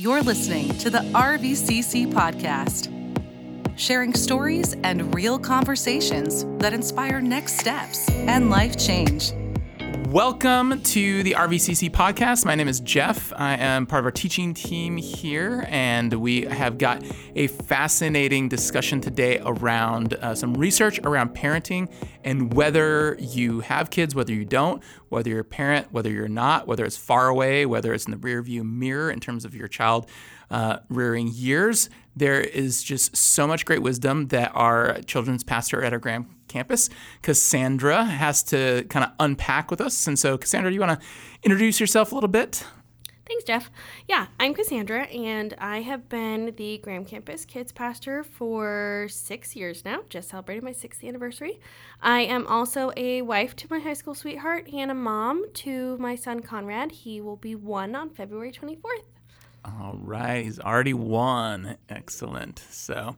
You're listening to the RVCC podcast, sharing stories and real conversations that inspire next steps and life change. Welcome to the RVCC podcast. My name is Jeff. I am part of our teaching team here, and we have got a fascinating discussion today around uh, some research around parenting and whether you have kids, whether you don't, whether you're a parent, whether you're not, whether it's far away, whether it's in the rearview mirror in terms of your child uh, rearing years. There is just so much great wisdom that our children's pastor at our Graham campus, Cassandra, has to kind of unpack with us. And so, Cassandra, do you want to introduce yourself a little bit? Thanks, Jeff. Yeah, I'm Cassandra, and I have been the Graham Campus Kids Pastor for six years now. Just celebrated my sixth anniversary. I am also a wife to my high school sweetheart and a mom to my son Conrad. He will be one on February 24th. All right, he's already won. Excellent. So,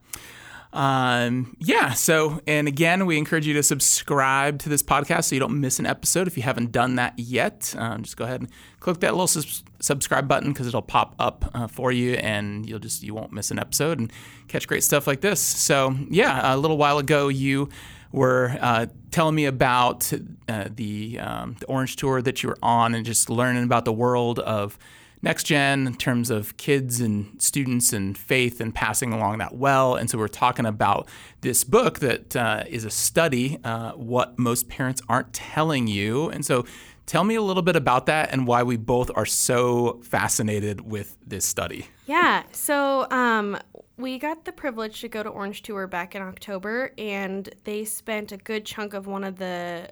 um, yeah. So, and again, we encourage you to subscribe to this podcast so you don't miss an episode. If you haven't done that yet, um, just go ahead and click that little subscribe button because it'll pop up uh, for you, and you'll just you won't miss an episode and catch great stuff like this. So, yeah, a little while ago, you were uh, telling me about uh, the um, the Orange Tour that you were on, and just learning about the world of next gen in terms of kids and students and faith and passing along that well. And so we're talking about this book that uh, is a study, uh, what most parents aren't telling you. And so tell me a little bit about that and why we both are so fascinated with this study. Yeah. So, um, we got the privilege to go to Orange Tour back in October, and they spent a good chunk of one of the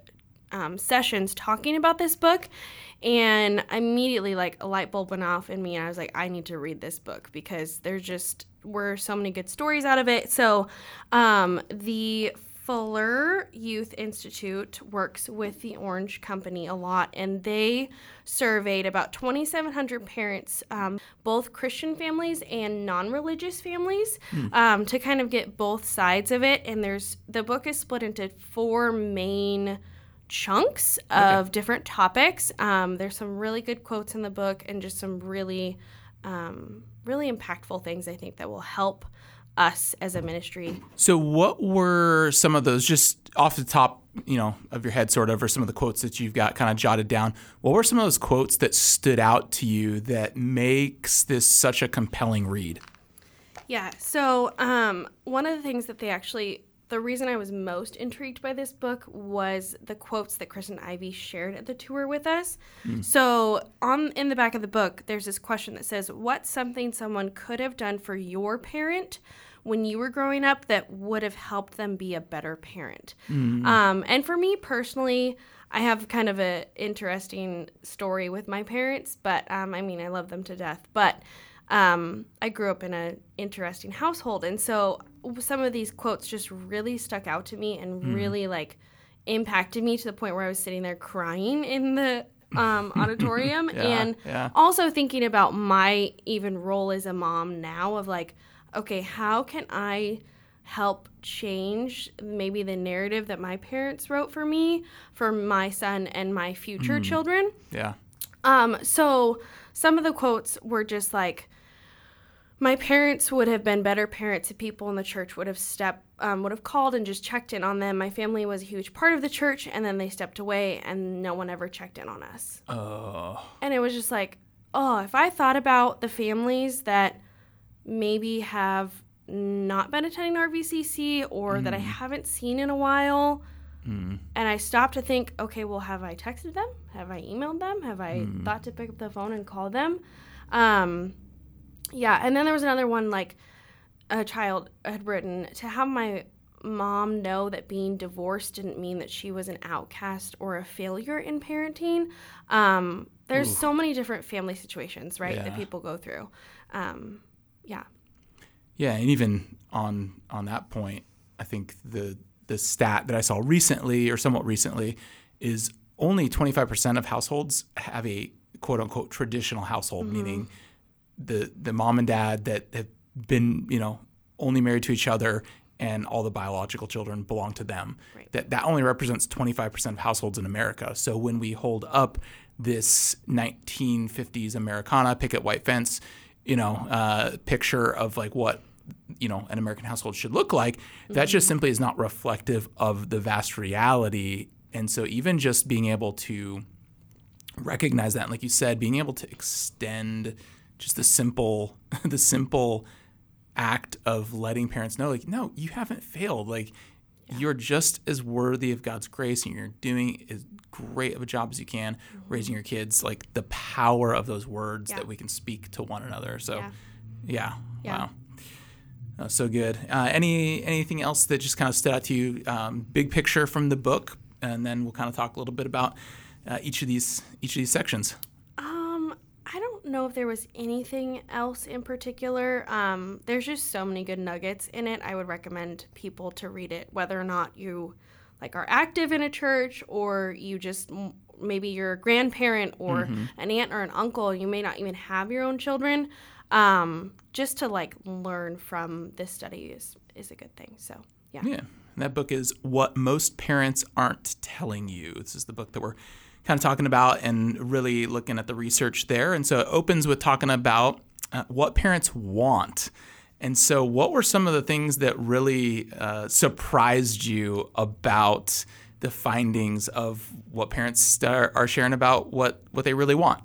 um, sessions talking about this book and immediately like a light bulb went off in me and i was like i need to read this book because there's just were so many good stories out of it. So um, the fuller youth institute works with the orange company a lot and they surveyed about 2700 parents um, both christian families and non-religious families um, to kind of get both sides of it and there's the book is split into four main chunks of different topics. Um, there's some really good quotes in the book and just some really, um, really impactful things I think that will help us as a ministry. So, what were some of those, just off the top, you know, of your head, sort of, or some of the quotes that you've got kind of jotted down? What were some of those quotes that stood out to you that makes this such a compelling read? Yeah. So, um, one of the things that they actually, the reason I was most intrigued by this book was the quotes that Kristen Ivy shared at the tour with us. So, on in the back of the book, there's this question that says, "What's something someone could have done for your parent?" When you were growing up, that would have helped them be a better parent. Um, and for me personally, I have kind of a interesting story with my parents, but um, I mean, I love them to death. But um, I grew up in an interesting household, and so some of these quotes just really stuck out to me and really like impacted me to the point where I was sitting there crying in the um, auditorium, Yeah, and yeah. also thinking about my even role as a mom now of like, okay, how can I help change maybe the narrative that my parents wrote for me for my son and my future children? Yeah. Um, so some of the quotes were just like, my parents would have been better parents if people in the church would have stepped, um, would have called and just checked in on them. My family was a huge part of the church, and then they stepped away, and no one ever checked in on us. Oh, And it was just like, oh, if I thought about the families that maybe have not been attending RVCC or that I haven't seen in a while, and I stopped to think, okay, well, have I texted them? Have I emailed them? Have I thought to pick up the phone and call them? Um, yeah, and then there was another one like a child had written to have my mom know that being divorced didn't mean that she was an outcast or a failure in parenting. Um, there's so many different family situations, right, Yeah. that people go through. Um, yeah. Yeah, and even on on that point, I think the the stat that I saw recently or somewhat recently is only 25% of households have a quote unquote traditional household, meaning the the mom and dad that have been, you know, only married to each other and all the biological children belong to them. Right. That that only represents 25% of households in America. So when we hold up this 1950s Americana picket white fence, you know, uh, picture of like what you know an American household should look like. That just simply is not reflective of the vast reality. And so even just being able to recognize that, and like you said, being able to extend just the simple, the simple act of letting parents know, like, no, you haven't failed. Like, you're just as worthy of God's grace, and you're doing as great of a job as you can raising your kids. Like the power of those words Yeah. that we can speak to one another. So, Yeah. yeah, Yeah. wow. Oh, so good. Uh, any anything else that just kind of stood out to you? Um, big picture from the book, and then we'll kind of talk a little bit about uh, each of these each of these sections. Know if there was anything else in particular. Um, there's just so many good nuggets in it. I would recommend people to read it, whether or not you like are active in a church or you just maybe you're a grandparent or an aunt or an uncle. You may not even have your own children. Um, just to like learn from this study is is a good thing. So yeah. Yeah. And that book is What Most Parents Aren't Telling You. This is the book that we're kind of talking about and really looking at the research there. And so it opens with talking about uh, what parents want. And so, what were some of the things that really uh, surprised you about the findings of what parents are, are sharing about what, what they really want?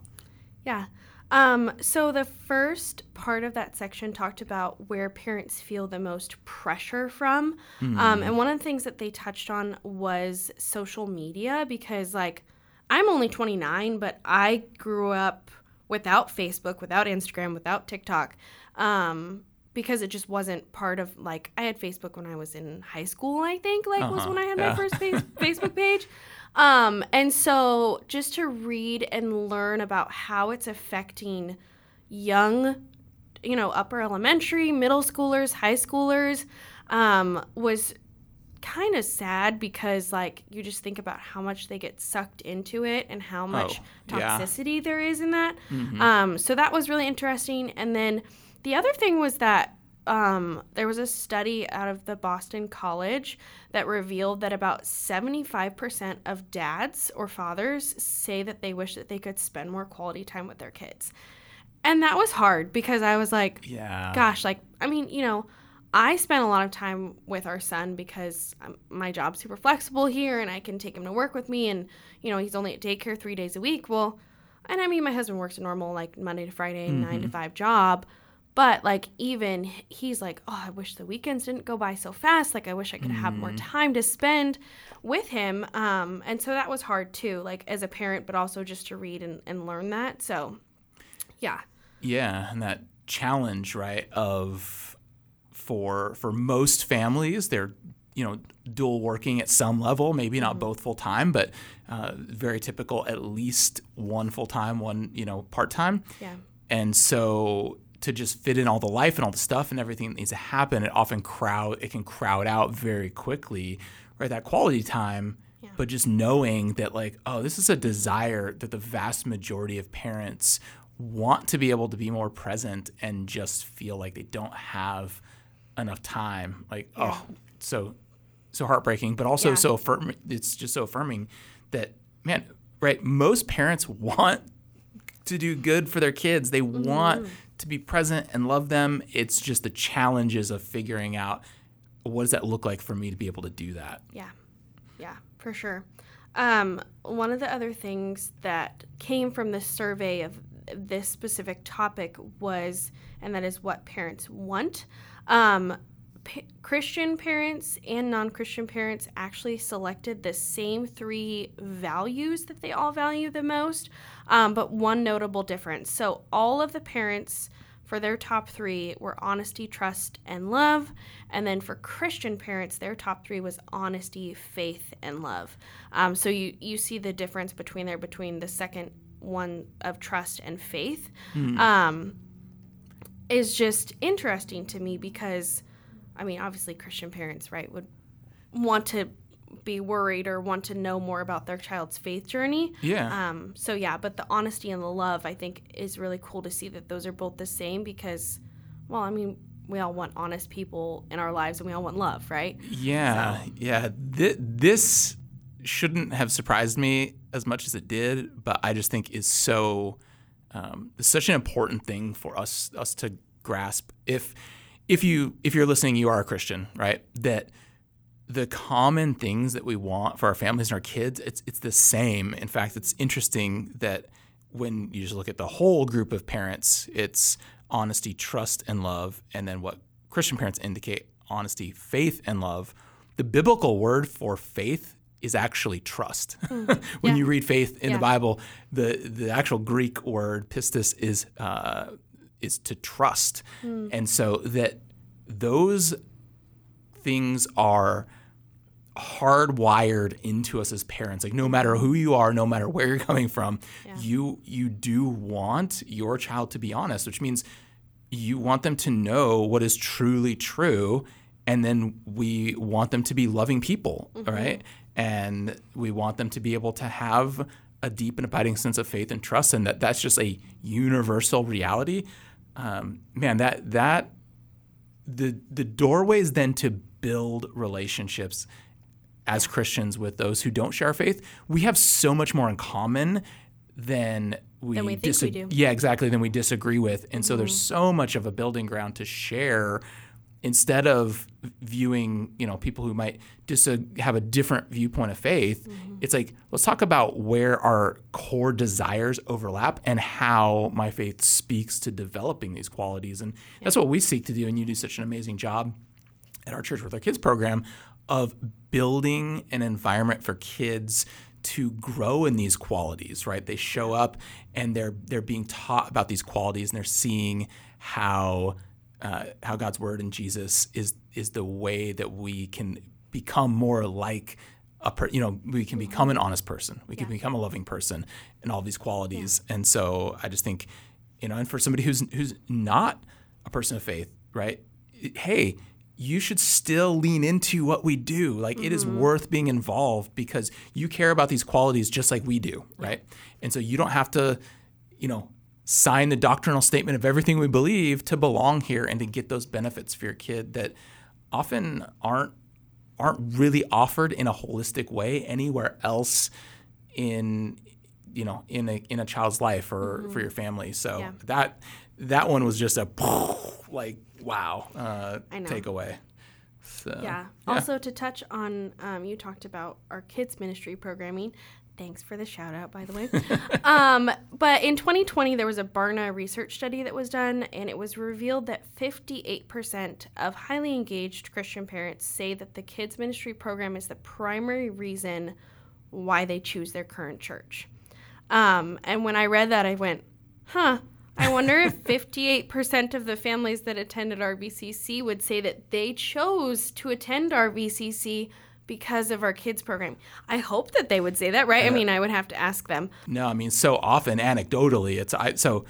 Yeah. Um, so the first part of that section talked about where parents feel the most pressure from. Um, and one of the things that they touched on was social media because, like, I'm only 29, but I grew up without Facebook, without Instagram, without TikTok. Um, because it just wasn't part of like I had Facebook when I was in high school, I think, like was Uh-huh, when I had yeah. my first face- Facebook page. Um, and so just to read and learn about how it's affecting young, you know, upper elementary, middle schoolers, high schoolers, um, was kind of sad because like you just think about how much they get sucked into it and how much Oh, yeah. toxicity there is in that. Um, so that was really interesting. And then the other thing was that um, there was a study out of the Boston College that revealed that about 75% of dads or fathers say that they wish that they could spend more quality time with their kids. And that was hard because I was like, Yeah. gosh, like, I mean, you know, I spent a lot of time with our son because um, my job's super flexible here and I can take him to work with me. And, you know, he's only at daycare three days a week. Well, and I mean, my husband works a normal, like, Monday to Friday, nine to five job. But, like, even he's like, oh, I wish the weekends didn't go by so fast. Like, I wish I could have more time to spend with him. Um, and so that was hard too, like, as a parent, but also just to read and, and learn that. So, yeah. Yeah, and that challenge, right, of for for most families, they're you know dual working at some level, maybe not both full time, but uh, very typical at least one full time, one you know part time. Yeah. And so to just fit in all the life and all the stuff and everything that needs to happen, it often crowd it can crowd out very quickly, right? That quality time. Yeah. But just knowing that like, oh, this is a desire that the vast majority of parents want to be able to be more present and just feel like they don't have enough time. Like, oh, so so heartbreaking, but also Yeah. so affirm. It's just so affirming that man, right? Most parents want to do good for their kids. They want to be present and love them. It's just the challenges of figuring out what does that look like for me to be able to do that. Yeah, yeah, for sure. Um, one of the other things that came from this survey of this specific topic was, and that is what parents want. Um, pa- Christian parents and non Christian parents actually selected the same three values that they all value the most, um, but one notable difference. So, all of the parents for their top three were honesty, trust, and love. And then for Christian parents, their top three was honesty, faith, and love. Um, so you, you see the difference between there between the second one of trust and faith. Um, is just interesting to me because, I mean, obviously Christian parents, right, would want to be worried or want to know more about their child's faith journey. Yeah. Um, so yeah, but the honesty and the love, I think, is really cool to see that those are both the same because, well, I mean, we all want honest people in our lives and we all want love, right? Yeah, yeah. Th- this shouldn't have surprised me as much as it did, but I just think is so um, it's such an important thing for us us to grasp. If if you if you're listening, you are a Christian, right? That the common things that we want for our families and our kids, it's it's the same. In fact, it's interesting that when you just look at the whole group of parents, it's honesty, trust, and love, and then what Christian parents indicate honesty, faith, and love. The biblical word for faith is actually trust. Mm, when yeah. you read faith in yeah. the Bible, the the actual Greek word pistis is uh, is to trust, mm. and so that those things are hardwired into us as parents like no matter who you are no matter where you're coming from yeah. you you do want your child to be honest which means you want them to know what is truly true and then we want them to be loving people mm-hmm. right and we want them to be able to have a deep and abiding sense of faith and trust and that that's just a universal reality um, man that that the the doorways then to build relationships as Christians with those who don't share faith, we have so much more in common than we, than we dis- we do. Yeah, exactly. Than we disagree with, and mm-hmm. so there's mm-hmm. so much of a building ground to share instead of viewing you know people who might dis- have a different viewpoint of faith mm-hmm. it's like let's talk about where our core desires overlap and how my faith speaks to developing these qualities and yeah. that's what we seek to do and you do such an amazing job at our church with our kids program of building an environment for kids to grow in these qualities, right? They show up and they're they're being taught about these qualities and they're seeing how uh, how God's word and Jesus is is the way that we can become more like a per, you know we can become an honest person, we can yeah. become a loving person, and all these qualities. Yeah. And so I just think, you know, and for somebody who's who's not a person of faith, right? Hey, you should still lean into what we do. Like mm-hmm. it is mm-hmm. worth being involved because you care about these qualities just like we do, right? And so you don't have to, you know, sign the doctrinal statement of everything we believe to belong here and to get those benefits for your kid that often aren't aren't really offered in a holistic way anywhere else in you know in a in a child's life or mm-hmm. for your family. So yeah. that that one was just a like wow uh, takeaway. So, yeah. yeah. Also, to touch on, um, you talked about our kids ministry programming. Thanks for the shout out, by the way. um, but in 2020, there was a Barna research study that was done, and it was revealed that 58% of highly engaged Christian parents say that the kids ministry program is the primary reason why they choose their current church. Um, and when I read that, I went, huh, I wonder if 58% of the families that attended RVCC would say that they chose to attend RVCC because of our kids program. I hope that they would say that, right? Uh, I mean, I would have to ask them. No, I mean, so often anecdotally, it's I so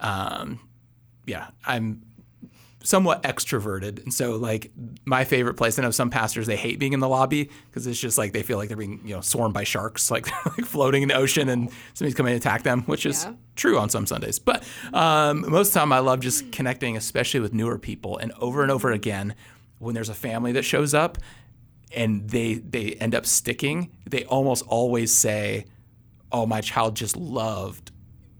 um, yeah, I'm somewhat extroverted. And so like my favorite place, I know some pastors they hate being in the lobby because it's just like they feel like they're being, you know, swarmed by sharks, like like floating in the ocean and somebody's coming to attack them, which is yeah. true on some Sundays. But um, most of the time I love just connecting, especially with newer people. And over and over again, when there's a family that shows up and they they end up sticking, they almost always say, Oh, my child just loved,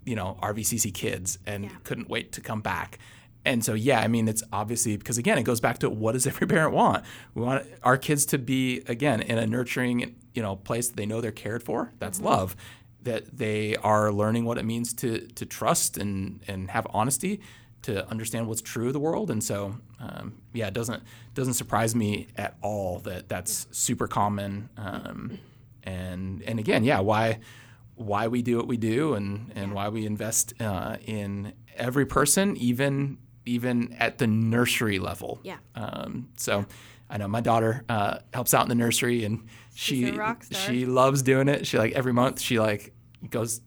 you know, RVCC kids and yeah. couldn't wait to come back and so yeah i mean it's obviously because again it goes back to what does every parent want we want our kids to be again in a nurturing you know place that they know they're cared for that's mm-hmm. love that they are learning what it means to to trust and and have honesty to understand what's true of the world and so um, yeah it doesn't doesn't surprise me at all that that's super common um, and and again yeah why why we do what we do and and why we invest uh, in every person even even at the nursery level. Yeah. Um, so I know my daughter uh, helps out in the nursery, and she she loves doing it. She like every month she like goes,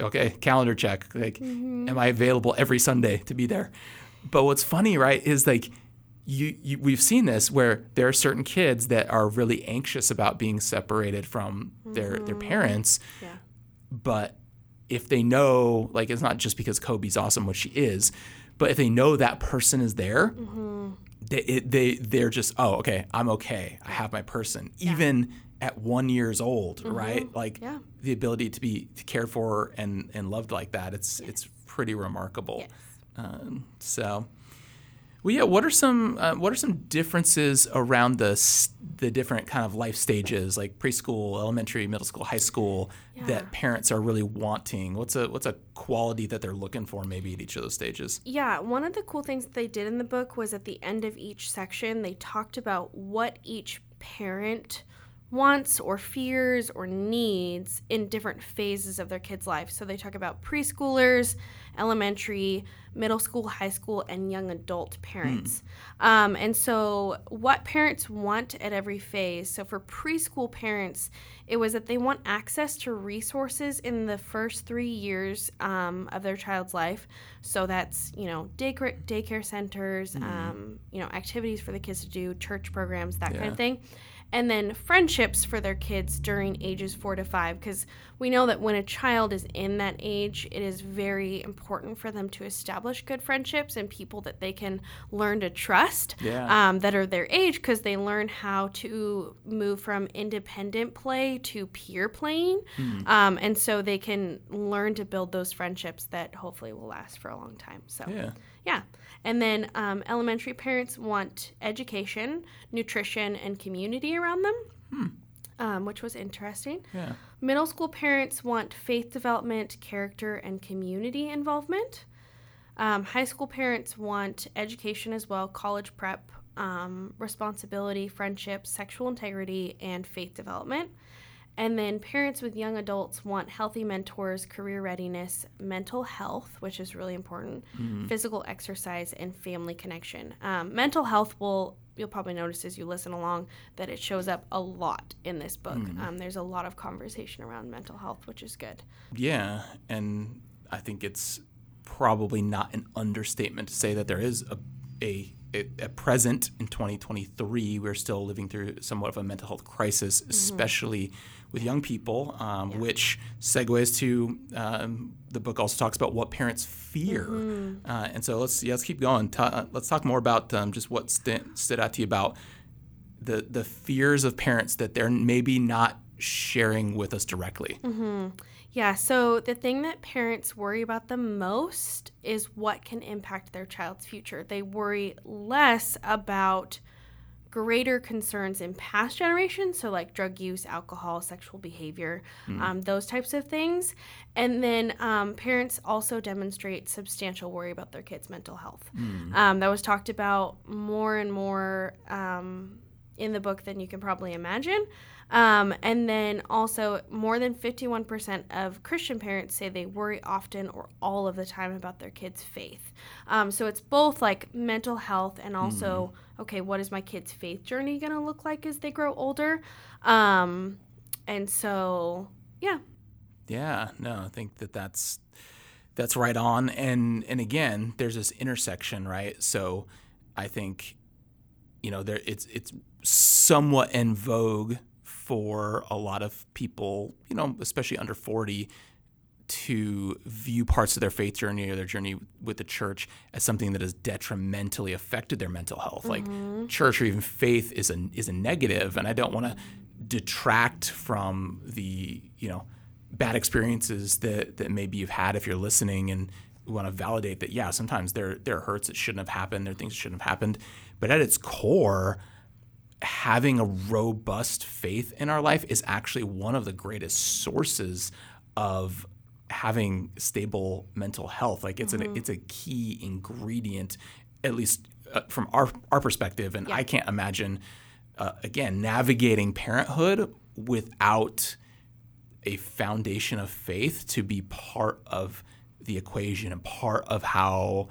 okay, calendar check. Like, mm-hmm. am I available every Sunday to be there? But what's funny, right, is like. You, you, we've seen this where there are certain kids that are really anxious about being separated from their mm-hmm. their parents, yeah. but if they know, like, it's not just because Kobe's awesome, which she is, but if they know that person is there, mm-hmm. They, they they're just oh okay, I'm okay. I have my person. Yeah. Even at one years old, mm-hmm. right? Like yeah. the ability to be cared for and and loved like that. It's it's pretty remarkable. Yes. Um, so, well, yeah. What are some uh, what are some differences around the the different kind of life stages, like preschool, elementary, middle school, high school, Yeah. that parents are really wanting? What's a what's a quality that they're looking for maybe at each of those stages? Yeah, one of the cool things that they did in the book was at the end of each section, they talked about what each parent wants or fears or needs in different phases of their kids' life. So they talk about preschoolers, elementary, middle school, high school, and young adult parents. Um, and so, what parents want at every phase. So, for preschool parents, it was that they want access to resources in the first three years um, of their child's life. So that's you know daycare daycare centers, um, you know activities for the kids to do, church programs, that kind of thing. And then friendships for their kids during ages four to five, because we know that when a child is in that age, it is very important for them to establish good friendships and people that they can learn to trust Yeah. um, that are their age because they learn how to move from independent play to peer playing. Um, and so they can learn to build those friendships that hopefully will last for a long time. So, Yeah. Yeah. And then um, elementary parents want education, nutrition, and community around them, um, which was interesting. Yeah. Middle school parents want faith development, character, and community involvement. Um, high school parents want education as well, college prep, um, responsibility, friendship, sexual integrity, and faith development. And then parents with young adults want healthy mentors, career readiness, mental health, which is really important, physical exercise, and family connection. Um, mental health will, you'll probably notice as you listen along, that it shows up a lot in this book. Um, there's a lot of conversation around mental health, which is good. Yeah, and I think it's probably not an understatement to say that there is a a, a, a present in 2023. We're still living through somewhat of a mental health crisis, especially with young people, um, which segues to um, the book. Also talks about what parents fear, uh, and so let's yeah, let's keep going. Ta- uh, let's talk more about um, just what st- stood out to you about the the fears of parents that they're maybe not sharing with us directly. Yeah, so the thing that parents worry about the most is what can impact their child's future. They worry less about greater concerns in past generations, so like drug use, alcohol, sexual behavior, um, those types of things. And then um, parents also demonstrate substantial worry about their kids' mental health. Um, that was talked about more and more um, in the book than you can probably imagine. Um, and then also, more than 51% of Christian parents say they worry often or all of the time about their kids' faith. Um, so it's both like mental health and also, okay, what is my kid's faith journey going to look like as they grow older? Um, and so, yeah. Yeah, no, I think that that's that's right on. And and again, there's this intersection, right? So I think you know there it's it's somewhat in vogue for a lot of people, you know, especially under 40 to view parts of their faith journey or their journey with the church as something that has detrimentally affected their mental health. Like mm-hmm. church or even faith is a is a negative, and I don't want to detract from the you know bad experiences that that maybe you've had if you're listening and want to validate that yeah sometimes there there are hurts that shouldn't have happened there are things that shouldn't have happened but at its core having a robust faith in our life is actually one of the greatest sources of having stable mental health. Like it's a it's a key ingredient, at least uh, from our our perspective. And I can't imagine, uh, again, navigating parenthood without a foundation of faith to be part of the equation and part of how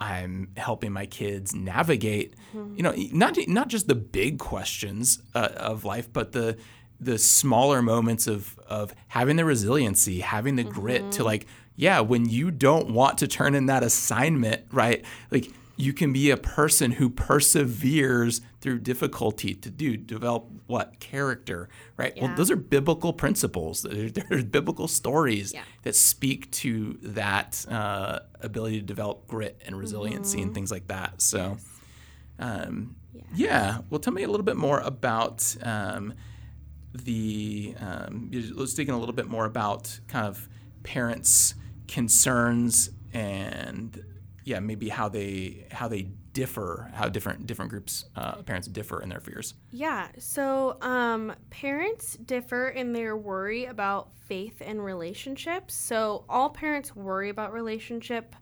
I'm helping my kids navigate, you know, not not just the big questions uh, of life, but the the smaller moments of of having the resiliency, having the grit to like, yeah, when you don't want to turn in that assignment, right? Like you can be a person who perseveres through difficulty to do develop what character, right? Well, those are biblical principles. There- There's biblical stories Yeah. that speak to that uh, ability to develop grit and resiliency Mm-hmm. and things like that. So, um, yeah. Well, tell me a little bit more about um, the. Um, let's dig in a little bit more about kind of parents' concerns and yeah, maybe how they how they differ, how different different groups uh, parents differ in their fears. Yeah. So um, parents differ in their worry about faith and relationships. So all parents worry about relationship.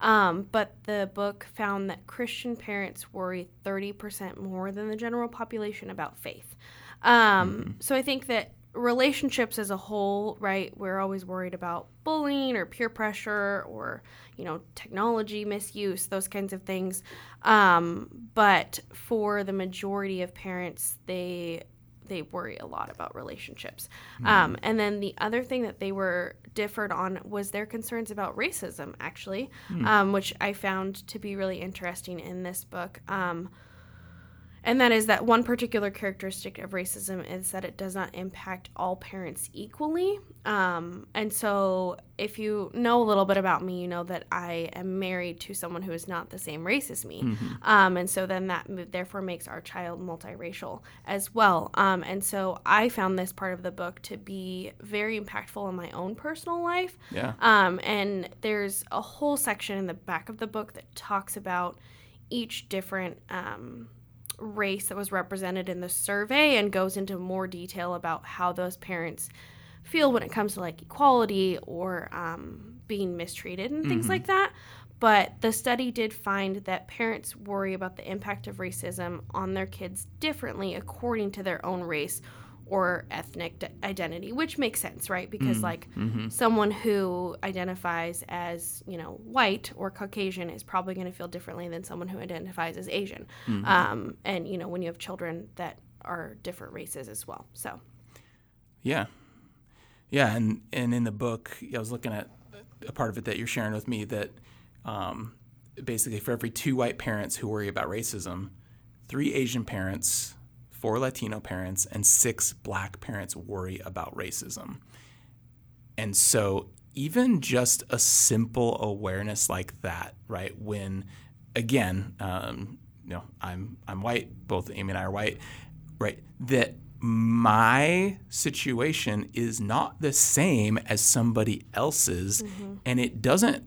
Um, but the book found that Christian parents worry 30% more than the general population about faith. Um, mm-hmm. So I think that relationships as a whole, right? We're always worried about bullying or peer pressure or, you know, technology misuse, those kinds of things. Um, but for the majority of parents, they they worry a lot about relationships. Mm-hmm. Um, and then the other thing that they were differed on was their concerns about racism, actually, mm-hmm. um, which I found to be really interesting in this book. And that is that one particular characteristic of racism is that it does not impact all parents equally. Um, and so, if you know a little bit about me, you know that I am married to someone who is not the same race as me. Mm-hmm. Um, and so, then that therefore makes our child multiracial as well. Um, and so, I found this part of the book to be very impactful in my own personal life. Yeah. Um, and there's a whole section in the back of the book that talks about each different um, race that was represented in the survey and goes into more detail about how those parents feel when it comes to like equality or um, being mistreated and things mm-hmm. like that. But the study did find that parents worry about the impact of racism on their kids differently according to their own race or ethnic d- identity, which makes sense, right? Because mm like mm-hmm. someone who identifies as you know white or Caucasian is probably going to feel differently than someone who identifies as Asian. Mm-hmm. Um, and you know when you have children that are different races as well. So yeah, yeah, and and in the book, I was looking at a part of it that you're sharing with me that um, basically for every two white parents who worry about racism, three Asian parents four Latino parents and six black parents worry about racism. And so, even just a simple awareness like that, right? When, again, um, you know, I'm I'm white. Both Amy and I are white, right? That my situation is not the same as somebody else's, mm-hmm. and it doesn't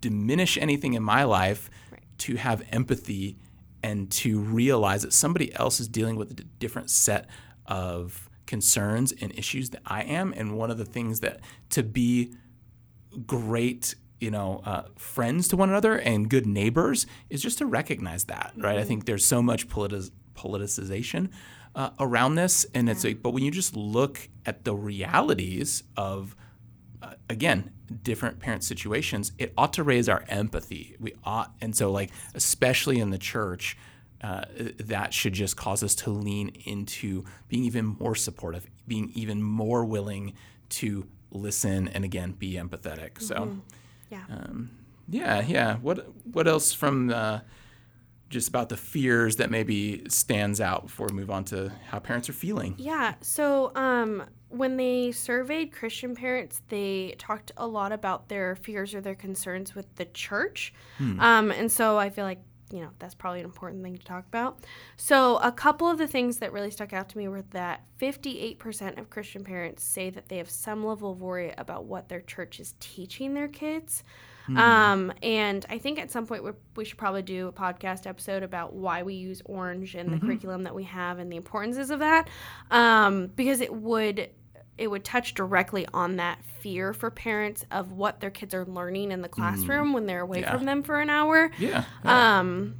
diminish anything in my life right. to have empathy and to realize that somebody else is dealing with a different set of concerns and issues that I am. And one of the things that to be great, you know, uh, friends to one another and good neighbors is just to recognize that, right? Mm-hmm. I think there's so much politi- politicization uh, around this, and it's like, but when you just look at the realities of, uh, again, different parent situations, it ought to raise our empathy. We ought, and so like especially in the church, uh, that should just cause us to lean into being even more supportive, being even more willing to listen, and again be empathetic. Mm-hmm. So, yeah, um, yeah, yeah. What what else from uh, just about the fears that maybe stands out before we move on to how parents are feeling? Yeah. So, um, when they surveyed Christian parents, they talked a lot about their fears or their concerns with the church. Hmm. Um, and so I feel like, you know, that's probably an important thing to talk about. So, a couple of the things that really stuck out to me were that 58% of Christian parents say that they have some level of worry about what their church is teaching their kids. Hmm. Um, and I think at some point we, we should probably do a podcast episode about why we use Orange and the mm-hmm. curriculum that we have and the importances of that, um, because it would it would touch directly on that fear for parents of what their kids are learning in the classroom mm. when they're away yeah. from them for an hour. Yeah. yeah. Um,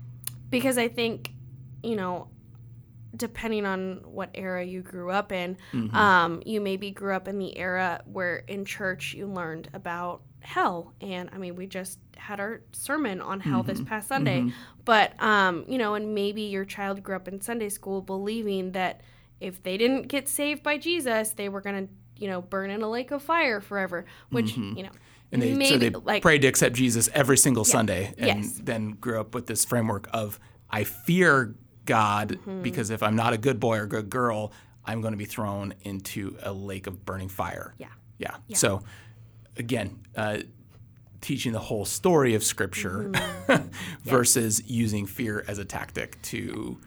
because I think, you know, depending on what era you grew up in, mm-hmm. um, you maybe grew up in the era where in church you learned about hell. And I mean, we just had our sermon on hell mm-hmm. this past Sunday. Mm-hmm. But, um, you know, and maybe your child grew up in Sunday school believing that if they didn't get saved by Jesus, they were going to, you know, burn in a lake of fire forever, which, mm-hmm. you know, and they, maybe, so they like, prayed to accept Jesus every single yeah, Sunday and yes. then grew up with this framework of, I fear God mm-hmm. because if I'm not a good boy or good girl, I'm going to be thrown into a lake of burning fire. Yeah. Yeah. yeah. So, again, uh, teaching the whole story of Scripture mm-hmm. versus yeah. using fear as a tactic to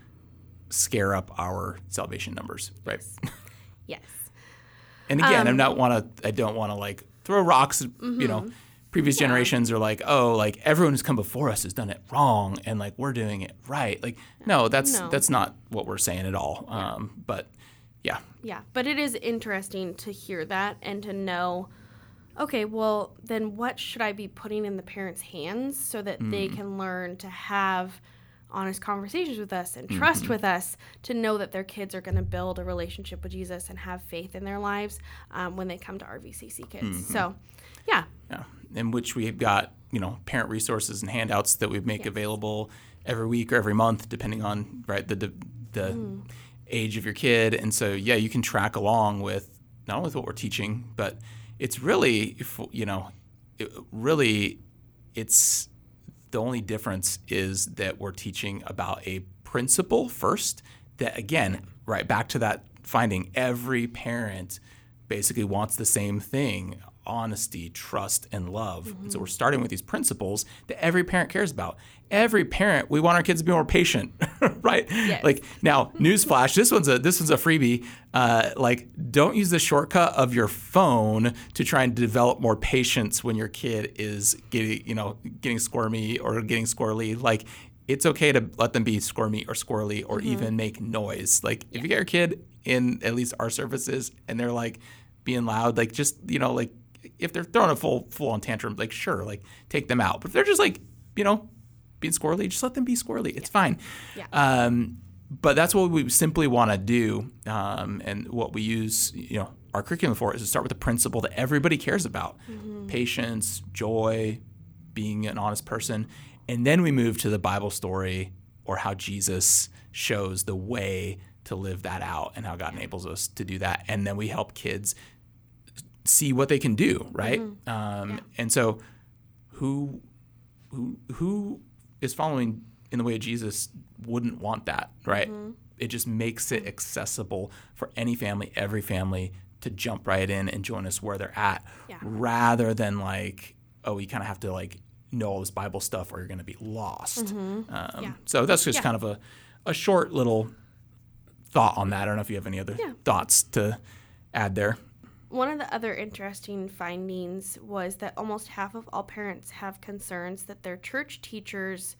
scare up our salvation numbers, right? Yes. and again, um, I'm not want to. I don't want to like throw rocks, mm-hmm. you know, previous generations are like, oh, like everyone who's come before us has done it wrong, and like we're doing it right. Like, no, that's No. that's not what we're saying at all. Um, but yeah, Yeah, but it is interesting to hear that and to know okay, well, then what should I be putting in the parents' hands so that they can learn to have honest conversations with us and trust mm-hmm. with us to know that their kids are going to build a relationship with Jesus and have faith in their lives um, when they come to RVCC kids. Mm-hmm. So, yeah, yeah, in which we've got you know parent resources and handouts that we make available every week or every month, depending on right the the, the mm. age of your kid. And so yeah, you can track along with not only with what we're teaching, but it's really if, you know it really it's the only difference is that we're teaching about a principle first that again right back to that finding every parent basically wants the same thing honesty trust and love. And so we're starting with these principles that every parent cares about. Every parent we want our kids to be more patient right? Yes. like now newsflash this one's a this one's a freebie. Uh, like don't use the shortcut of your phone to try and develop more patience when your kid is getting you know getting squirmy or getting squirrely. Like it's okay to let them be squirmy or squirrely or even make noise. Like if you get your kid in at least our services and they're like being loud like just you know like if they're throwing a full full on tantrum like sure like take them out. But if they're just like you know being squirrely just let them be squirrely. It's fine. Yeah. um, but that's what we simply want to do, um, and what we use, you know, our curriculum for is to start with a principle that everybody cares about: patience, joy, being an honest person, and then we move to the Bible story or how Jesus shows the way to live that out and how God enables us to do that, and then we help kids see what they can do, right? Um, And so, who who who is following in the way of Jesus wouldn't want that, right? It just makes it accessible for any family, every family to jump right in and join us where they're at, Yeah. rather than like, oh, you kind of have to like know all this Bible stuff or you're going to be lost. Um, Yeah. So that's just Yeah. kind of a, a short little thought on that. I don't know if you have any other Yeah. thoughts to add there. One of the other interesting findings was that almost half of all parents have concerns that their church teachers,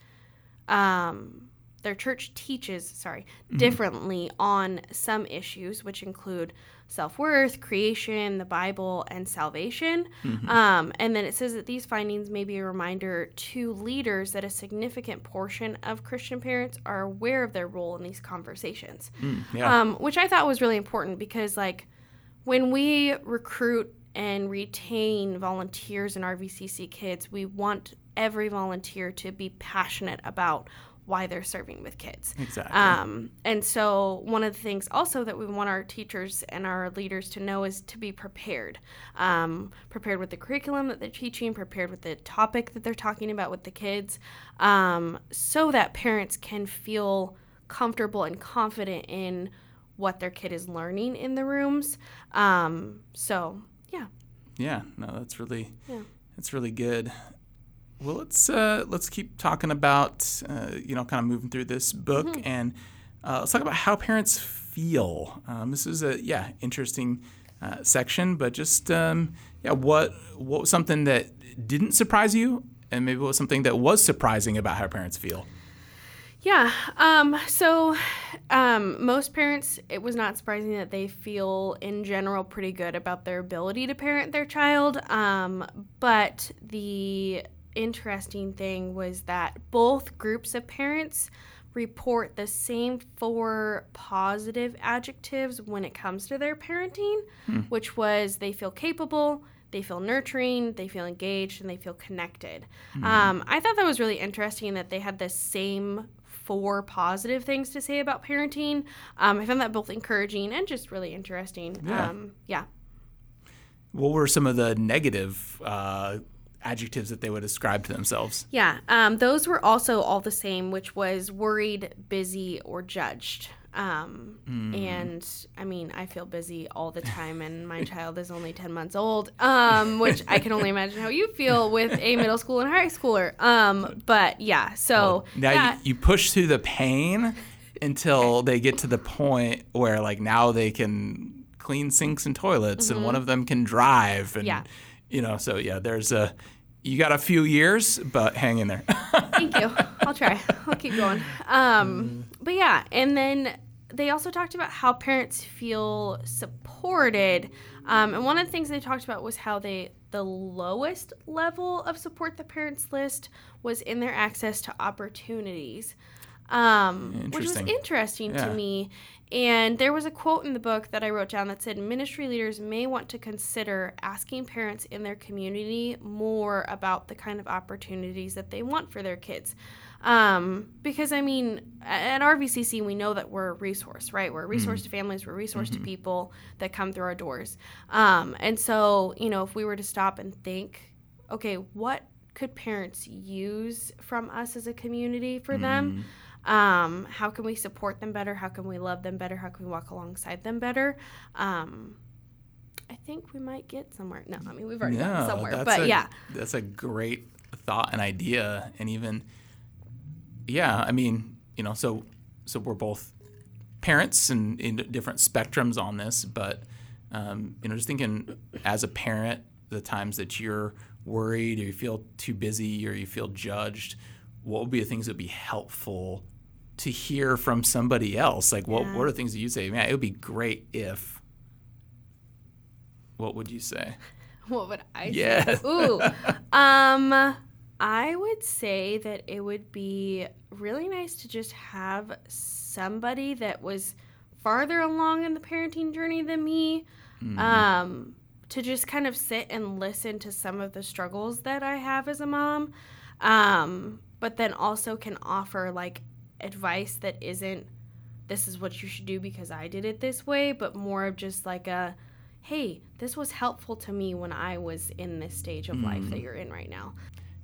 um, their church teaches, sorry, differently on some issues, which include self worth, creation, the Bible, and salvation. Um, and then it says that these findings may be a reminder to leaders that a significant portion of Christian parents are aware of their role in these conversations Yeah. um, which I thought was really important because, like, when we recruit and retain volunteers in RVCC Kids, we want every volunteer to be passionate about why they're serving with kids. Exactly. Um, and so, one of the things also that we want our teachers and our leaders to know is to be prepared. Um, prepared with the curriculum that they're teaching, prepared with the topic that they're talking about with the kids, um, so that parents can feel comfortable and confident in what their kid is learning in the rooms. Um, so, yeah. Yeah, no, that's really Yeah. that's really good. Well, let's uh, let's keep talking about uh, you know kind of moving through this book Mm-hmm. and uh, let's talk about how parents feel. Um, this is a yeah interesting uh, section, but just um, yeah, what what was something that didn't surprise you, and maybe what was something that was surprising about how parents feel. Yeah. Um, so, um, most parents, it was not surprising that they feel, in general, pretty good about their ability to parent their child. Um, but the interesting thing was that both groups of parents report the same four positive adjectives when it comes to their parenting, which was they feel capable, they feel nurturing, they feel engaged, and they feel connected. Um, I thought that was really interesting that they had the same four positive things to say about parenting. Um, I found that both encouraging and just really interesting. Yeah. Um, yeah. What were some of the negative uh, adjectives that they would ascribe to themselves? Yeah, um, those were also all the same, which was worried, busy, or judged. Um, And I mean, I feel busy all the time, and my child is only 10 months old, um, which I can only imagine how you feel with a middle school and high schooler. Um, but yeah, so Now yeah, you, you push through the pain until they get to the point where like now they can clean sinks and toilets and one of them can drive and Mm-hmm. Yeah. you know so yeah there's a you got a few years, but hang in there. Thank you. I'll try. I'll keep going. Um, but yeah, and then they also talked about how parents feel supported. Um, and one of the things they talked about was how they the lowest level of support the parents list was in their access to opportunities, um, which was Interesting. Yeah. to me. And there was a quote in the book that I wrote down that said ministry leaders may want to consider asking parents in their community more about the kind of opportunities that they want for their kids. Um, because I mean, at RVCC, we know that we're a resource, right? We're a resource to families, we're a resource to people that come through our doors. Um, and so, you know, if we were to stop and think, okay, what could parents use from us as a community for them? Um, how can we support them better? How can we love them better? How can we walk alongside them better? Um, I think we might get somewhere. No, I mean we've already gotten somewhere, but a, yeah, that's a great thought and idea, and even yeah, I mean, you know, so so we're both parents and in different spectrums on this, but um, you know, just thinking as a parent, the times that you're worried or you feel too busy or you feel judged, what would be the things that would be helpful to hear from somebody else? Like, what Yeah. what are things that you say? Man, it would be great if. What would you say? what would I Yes. say? Ooh, um, I would say that it would be really nice to just have somebody that was farther along in the parenting journey than me. Um, to just kind of sit and listen to some of the struggles that I have as a mom, um, but then also can offer like advice that isn't this is what you should do because I did it this way, but more of just like a hey, this was helpful to me when I was in this stage of life that you're in right now.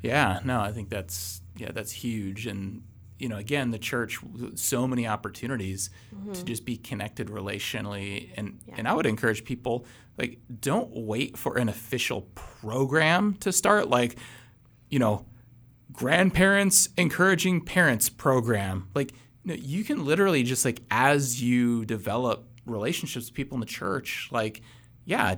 Yeah, no, I think that's yeah, that's huge, and you know, again, the church, so many opportunities to mm-hmm. just be connected relationally, and and I would encourage people like don't wait for an official program to start, like you know, grandparents encouraging parents program, like you, know, you can literally just like as you develop relationships with people in the church, like yeah,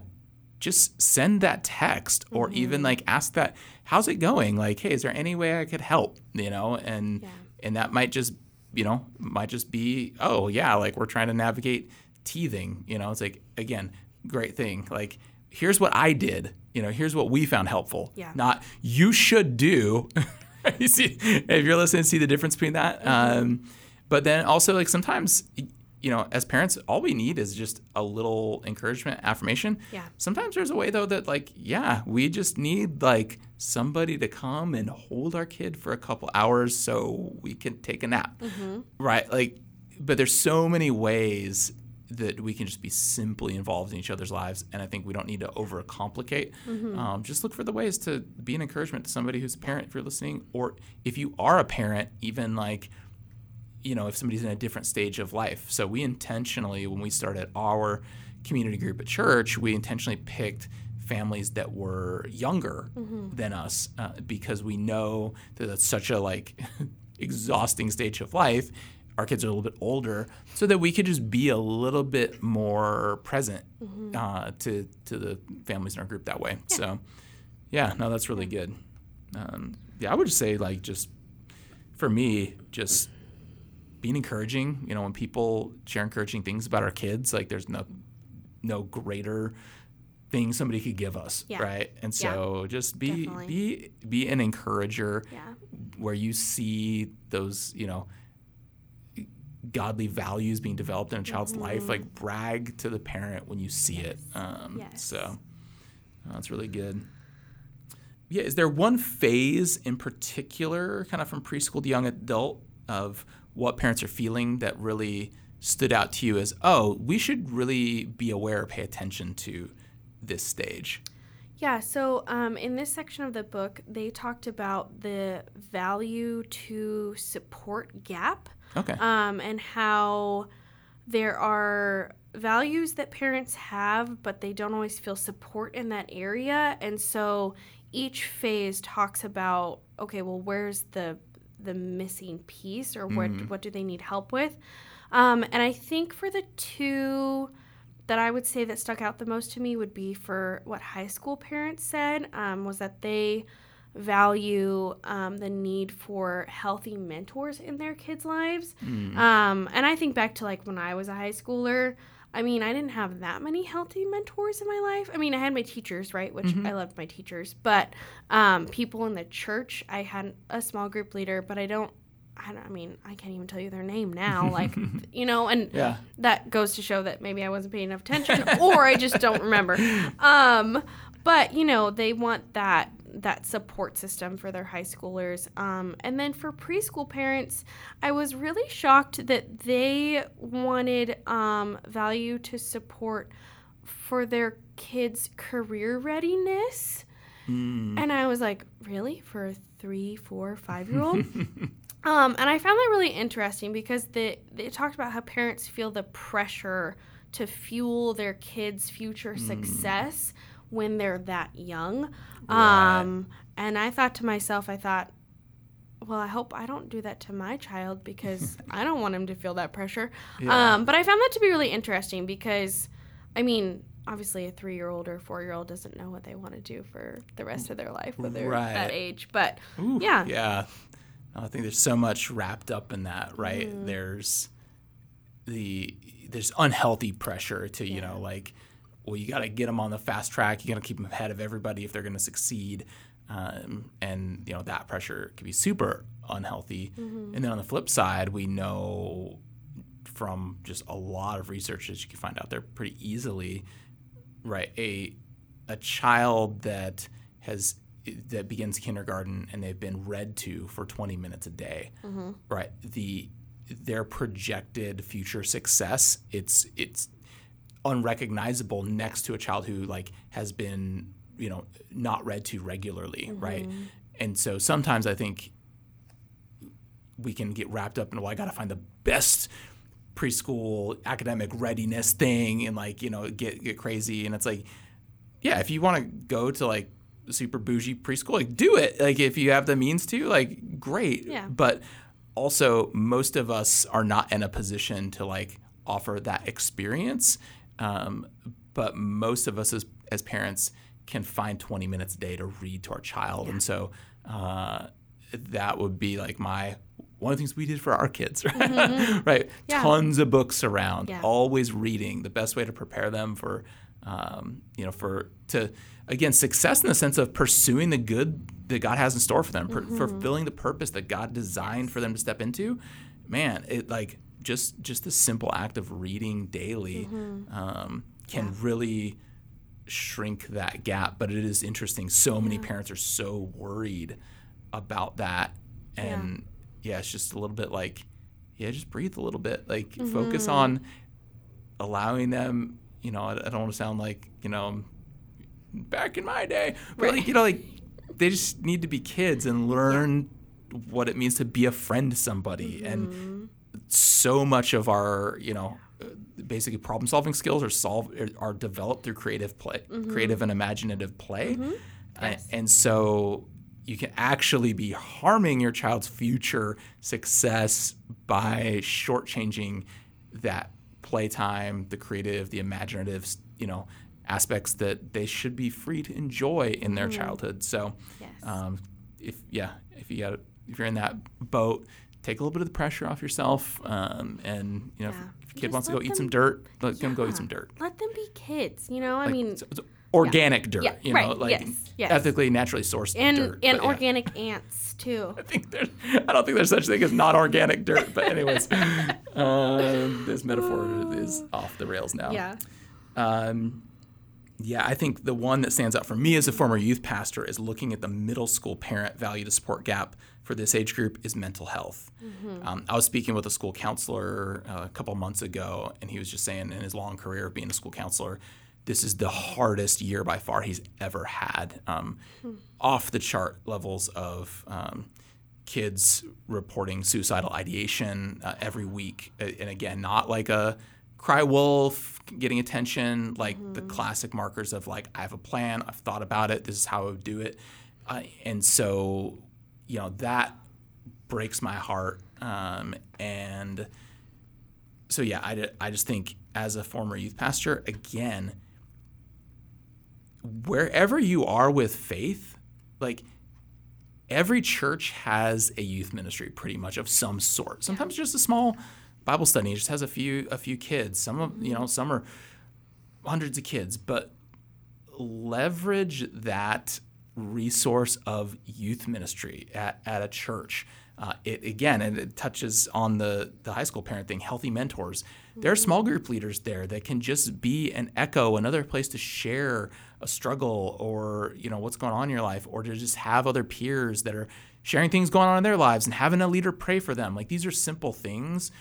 just send that text or even like ask that how's it going? Like hey is there any way i could help? You know and Yeah. and that might just you know might just be oh yeah like we're trying to navigate teething. You know it's like again great thing. Like here's what i did. You know here's what we found helpful. Yeah. not you should do you see if you're listening see the difference between that um, but then also like sometimes you know as parents all we need is just a little encouragement affirmation. Yeah. sometimes there's a way though that like yeah we just need like somebody to come and hold our kid for a couple hours so we can take a nap. Right? Like but there's so many ways that we can just be simply involved in each other's lives and i think we don't need to overcomplicate. Um, just look for the ways to be an encouragement to somebody who's a parent if you're listening or if you are a parent even like you know, if somebody's in a different stage of life. So we intentionally, when we started our community group at church, we intentionally picked families that were younger than us uh, because we know that that's such a like exhausting stage of life. Our kids are a little bit older, so that we could just be a little bit more present uh, to to the families in our group that way. So, yeah, no, that's really good. Um, yeah, I would just say like just for me, just being encouraging. You know, when people share encouraging things about our kids, like there's no no greater thing somebody could give us, Yeah. right? And so just be Definitely. be be an encourager Yeah. where you see those, you know, godly values being developed in a child's life. Like brag to the parent when you see it. Um, Yes. So uh, that's really good. Yeah, is there one phase in particular, kind of from preschool to young adult, of what parents are feeling that really stood out to you as, oh, we should really be aware, pay attention to this stage? Yeah, so um, in this section of the book, they talked about the value to support gap Okay. um, and how there are values that parents have, but they don't always feel support in that area. And so each phase talks about okay, well, where's the the missing piece, or what what do they need help with? Um, and I think for the two that I would say that stuck out the most to me would be for what high school parents said um, was that they value um, the need for healthy mentors in their kids' lives. Um, and I think back to like when I was a high schooler. I mean, I didn't have that many healthy mentors in my life. I mean, I had my teachers, right? Which I loved my teachers, but um, people in the church, I had a small group leader, but I don't. I, don't, I mean, I can't even tell you their name now. Like, you know, and Yeah. that goes to show that maybe I wasn't paying enough attention, or I just don't remember. Um, but you know, they want that that support system for their high schoolers. Um, and then for preschool parents, I was really shocked that they wanted um, value to support for their kids' career readiness. And I was like, really? For a three, four, five year old? um, and I found that really interesting because they, they talked about how parents feel the pressure to fuel their kids' future success when they're that young. Um, and I thought to myself, I thought, well, I hope I don't do that to my child because I don't want him to feel that pressure. Yeah. Um, but I found that to be really interesting because, I mean, obviously a three year old or four year old doesn't know what they want to do for the rest of their life when they're Right. that age. But Ooh, yeah. Yeah. I think there's so much wrapped up in that, right? Mm-hmm. There's the there's unhealthy pressure to, you know, like well, you got to get them on the fast track. You got to keep them ahead of everybody if they're going to succeed. Um, and you know that pressure can be super unhealthy. Mm-hmm. And then on the flip side, we know from just a lot of research that you can find out there pretty easily, right? A a child that has that begins kindergarten and they've been read to for 20 minutes a day, mm-hmm. right? The their projected future success, it's it's unrecognizable next to a child who like has been you know not read to regularly, mm-hmm. right? And so sometimes I think we can get wrapped up in well, I got to find the best preschool academic readiness thing and like you know get get crazy. And it's like yeah if you want to go to like super bougie preschool like do it like if you have the means to like great Yeah. but also most of us are not in a position to like offer that experience um, but most of us as, as parents can find 20 minutes a day to read to our child and so uh, that would be like my one of the things we did for our kids right, right? Yeah. tons of books around Yeah. always reading the best way to prepare them for um, you know for to again success in the sense of pursuing the good that god has in store for them per- fulfilling the purpose that god designed for them to step into. Man it like just just the simple act of reading daily um, can really shrink that gap but it is interesting. So many parents are so worried about that and yeah. it's just a little bit like yeah just breathe a little bit. Like focus on allowing them you know I, I don't want to sound like you know back in my day but like you know like they just need to be kids and learn what it means to be a friend to somebody. And so much of our you know uh, basically problem solving skills are solved are developed through creative play creative and imaginative play. Uh, and so you can actually be harming your child's future success by shortchanging that playtime the creative the imaginative you know aspects that they should be free to enjoy in their childhood so Yes. um, if yeah if you got if you're in that boat take a little bit of the pressure off yourself um, and you know Yeah. if, if your kid Just wants to go let eat some dirt let them go eat some dirt Let them be kids. You know, I Like, mean, so- so organic dirt Yeah, you know right, like yes, yes. ethically naturally sourced and dirt and but yeah. organic ants too. I think there's, I don't think there's such thing as not organic dirt, but anyways, um, this metaphor is off the rails now. Yeah. Um, yeah, I think the one that stands out for me as a former youth pastor is looking at the middle school parent value to support gap for this age group is mental health. Um, I was speaking with a school counselor uh, a couple months ago, and he was just saying in his long career of being a school counselor, this is the hardest year by far he's ever had. Um, Off the chart levels of um, kids reporting suicidal ideation uh, every week. And again, not like a cry wolf getting attention, like the classic markers of like, I have a plan, I've thought about it, this is how I would do it. Uh, and so, you know, that breaks my heart. Um, and so, yeah, I, I just think as a former youth pastor, again, wherever you are with faith, like every church has a youth ministry pretty much of some sort. Sometimes just a small Bible study, it just has a few a few kids. Some of you know some are hundreds of kids, but leverage that resource of youth ministry at, at a church. Uh, it, again, and it touches on the, the high school parent thing, healthy mentors. There are small group leaders there that can just be an echo, another place to share a struggle or, you know, what's going on in your life, or to just have other peers that are sharing things going on in their lives and having a leader pray for them. Like these are simple things,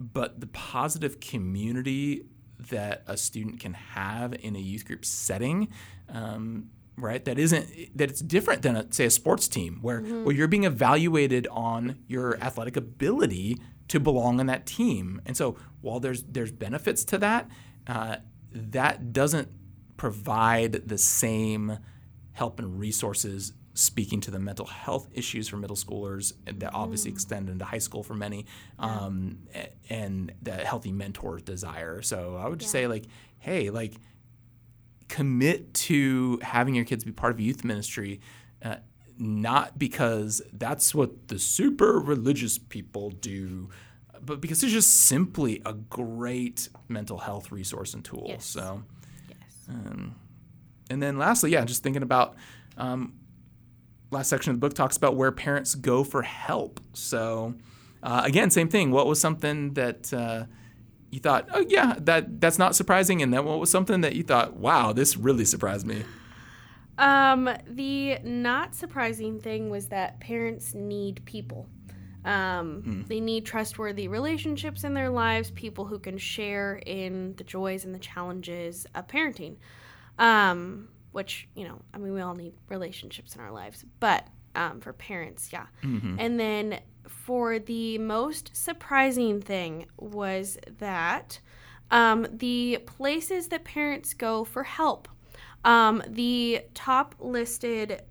but the positive community that a student can have in a youth group setting um, right that isn't that it's different than a, say a sports team where mm-hmm. where you're being evaluated on your athletic ability to belong on that team and so while there's there's benefits to that uh, that doesn't provide the same help and resources speaking to the mental health issues for middle schoolers that obviously mm. extend into high school for many um, and the healthy mentor desire so i would just yeah. say like hey like commit to having your kids be part of youth ministry uh, not because that's what the super religious people do but because it's just simply a great mental health resource and tool yes. so yes. Um, and then lastly yeah just thinking about um, last section of the book talks about where parents go for help. So, uh, again, same thing. What was something that uh, you thought, oh yeah, that that's not surprising, and then what was something that you thought, wow, this really surprised me? Um, the not surprising thing was that parents need people. Um, mm. They need trustworthy relationships in their lives, people who can share in the joys and the challenges of parenting. Um, which you know i mean we all need relationships in our lives but um, for parents yeah mm-hmm. and then for the most surprising thing was that um, the places that parents go for help um, the top listed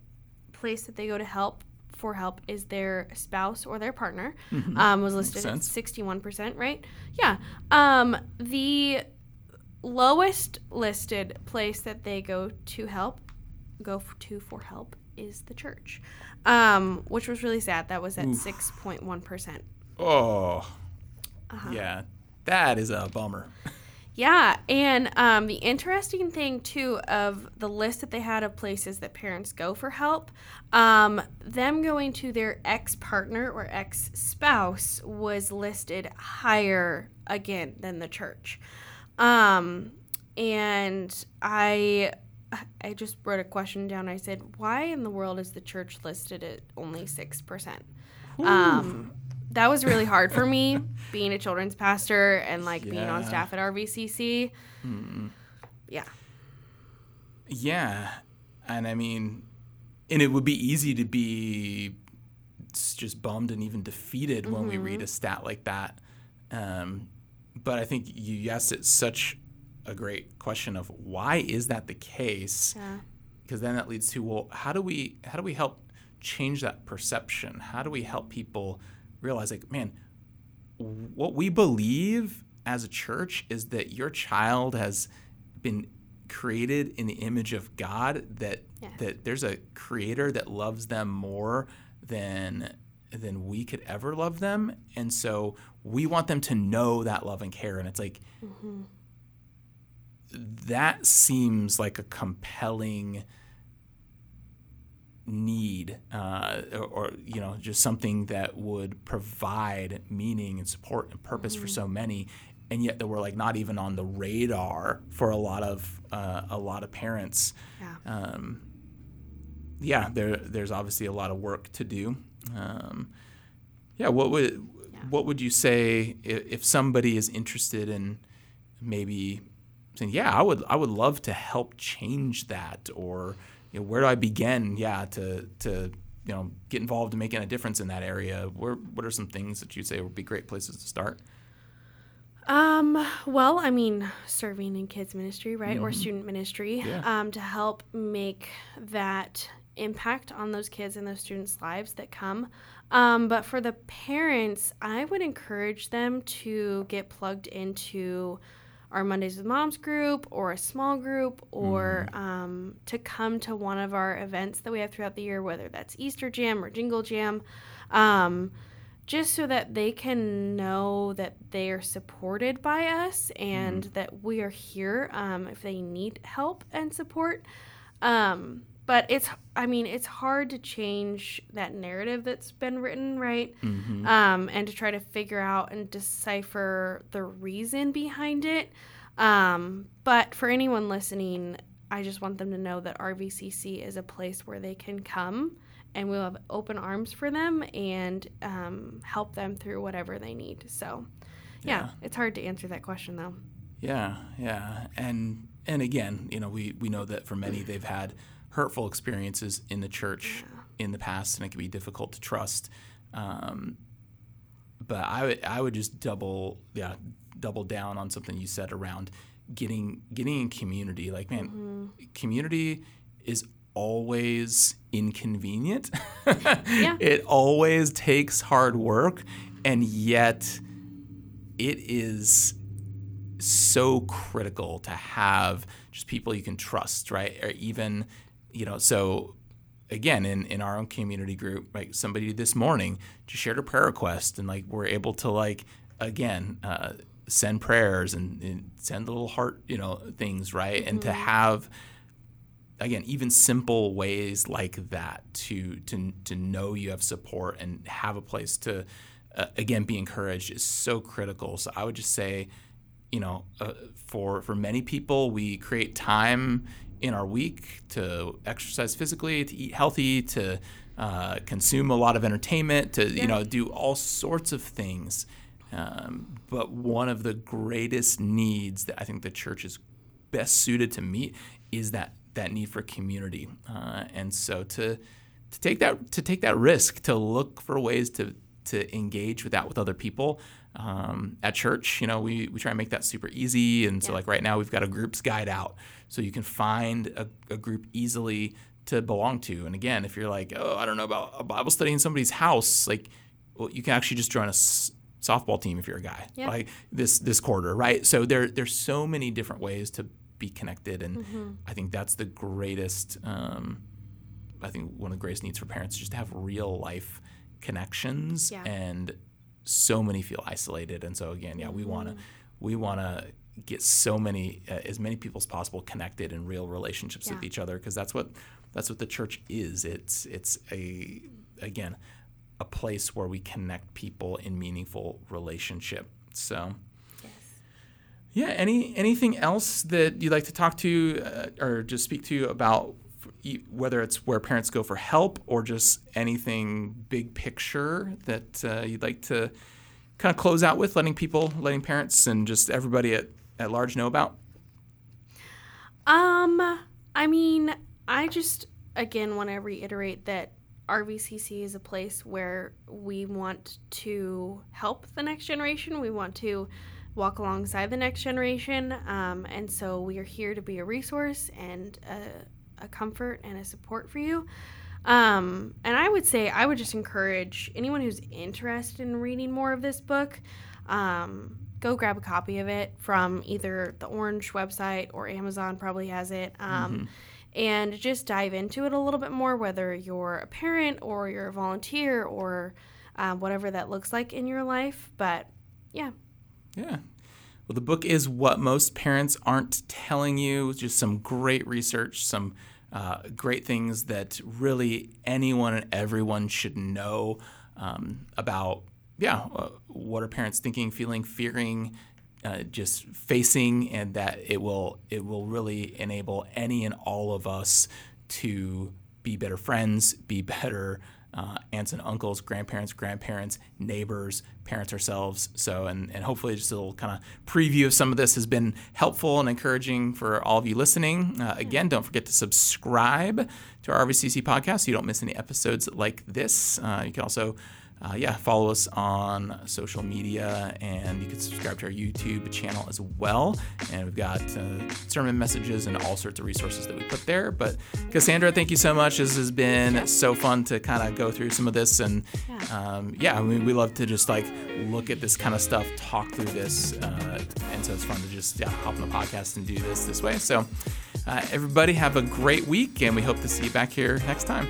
place that they go to help for help is their spouse or their partner mm-hmm. um, was listed at 61% right? Yeah. Um, the lowest listed place that they go to help, go to for help, is the church, um, which was really sad. That was at six point one percent. Oh, uh-huh. yeah, that is a bummer. Yeah, and um, the interesting thing too of the list that they had of places that parents go for help, um, them going to their ex partner or ex spouse was listed higher again than the church. Um, and I I just wrote a question down. I said, "Why in the world is the church listed at only six percent?" Um, that was really hard for me, being a children's pastor and like yeah. being on staff at RVCC. Hmm. Yeah. Yeah, and I mean, and it would be easy to be just bummed and even defeated mm-hmm. when we read mm-hmm. a stat like that. Um, but I think you asked it such a great question of why is that the case? Yeah. Because then that leads to well, how do we how do we help change that perception? How do we help people realize like, man, what we believe as a church is that your child has been created in the image of God that yeah. that there's a creator that loves them more than than we could ever love them and so we want them to know that love and care. And it's like, mm-hmm. That seems like a compelling need uh, or, or, you know just something that would provide meaning and support and purpose mm-hmm. for so many and yet that we're like not even on the radar for a lot of uh, a lot of parents. Yeah, um, yeah there there's obviously a lot of work to do. Um, yeah what would what would you say if, if somebody is interested in maybe saying, yeah, I would I would love to help change that, or you know, where do I begin? Yeah, to to you know get involved in making a difference in that area. Where what are some things that you'd say would be great places to start? Um, well, I mean, serving in kids ministry, right, mm-hmm. or student ministry, yeah. um, to help make that impact on those kids and those students' lives that come. Um, but for the parents, I would encourage them to get plugged into our Mondays with Moms group or a small group or um, to come to one of our events that we have throughout the year, whether that's Easter Jam or Jingle Jam, um, just so that they can know that they are supported by us and that we are here um, if they need help and support. Um, but it's, I mean, it's hard to change that narrative that's been written, right? Um, and to try to figure out and decipher the reason behind it. Um, but for anyone listening, I just want them to know that RVCC is a place where they can come and we'll have open arms for them and um, help them through whatever they need. So, yeah, Yeah. it's hard to answer that question though. Yeah, yeah, and and again, you know, we we know that for many they've had hurtful experiences in the church in the past, and it can be difficult to trust. Um, but I would I would just double yeah double down on something you said around getting getting in community. Like man, community is always inconvenient. It always takes hard work, and yet it is so critical to have just people you can trust, right? Or even, you know, so again, in, in our own community group, like somebody this morning just shared a prayer request and like we're able to like, again, uh, send prayers and, and send little heart, you know, things, right? And to have, again, even simple ways like that to, to, to know you have support and have a place to, uh, again, be encouraged is so critical. So I would just say, you know, uh, for for many people, we create time in our week to exercise physically, to eat healthy, to uh, consume a lot of entertainment, to you know, do all sorts of things. Um, but one of the greatest needs that I think the church is best suited to meet is that that need for community. Uh, and so to to take that to take that risk to look for ways to to engage with that with other people um, at church. You know we, we try and make that super easy. And so like right now we've got a groups guide out. So you can find a, a group easily to belong to. And again if you're like oh i don't know about a bible study in somebody's house like well you can actually just join a s- softball team if you're a guy. Yeah. like this this quarter right? So there there's so many different ways to be connected. And Mm-hmm. i think that's the greatest um, I think one of the greatest needs for parents is just to have real life connections Yeah. and so many feel isolated. And so again yeah we want to we want to get so many uh, as many people as possible connected in real relationships with each other because that's what that's what the church is. It's it's a again a place where we connect people in meaningful relationship. So yeah. Any anything else that you'd like to talk to uh, or just speak to about whether it's where parents go for help or just anything big picture that uh, you'd like to kind of close out with, letting people, letting parents, and just everybody at, at large know about? Um, I mean, I just again want to reiterate that RVCC is a place where we want to help the next generation. We want to walk alongside the next generation, um, and so we are here to be a resource and a, a comfort and a support for you. Um, and I would say I would just encourage anyone who's interested in reading more of this book, um, go grab a copy of it from either the Orange website or Amazon probably has it. Um, And just dive into it a little bit more, whether you're a parent or you're a volunteer or uh, whatever that looks like in your life. But yeah, Yeah. Well, the book is What Most Parents Aren't Telling You. Just some great research, some uh, great things that really anyone and everyone should know um, about, yeah, uh, what are parents thinking, feeling, fearing, uh, just facing, and that it will it will really enable any and all of us to be better friends, be better uh, aunts and uncles, grandparents, grandparents, neighbors, parents ourselves. So, and, and hopefully, just a little kind of preview of some of this has been helpful and encouraging for all of you listening. Uh, again, don't forget to subscribe to our RVCC podcast so you don't miss any episodes like this. Uh, you can also uh, yeah, follow us on social media and you can subscribe to our YouTube channel as well. And we've got uh, sermon messages and all sorts of resources that we put there. But Cassandra, thank you so much. This has been so fun to kind of go through some of this. And yeah, um, yeah I mean, we love to just like look at this kind of stuff, talk through this. Uh, and so it's fun to just yeah, hop on the podcast and do this this way. So uh, everybody have a great week and we hope to see you back here next time.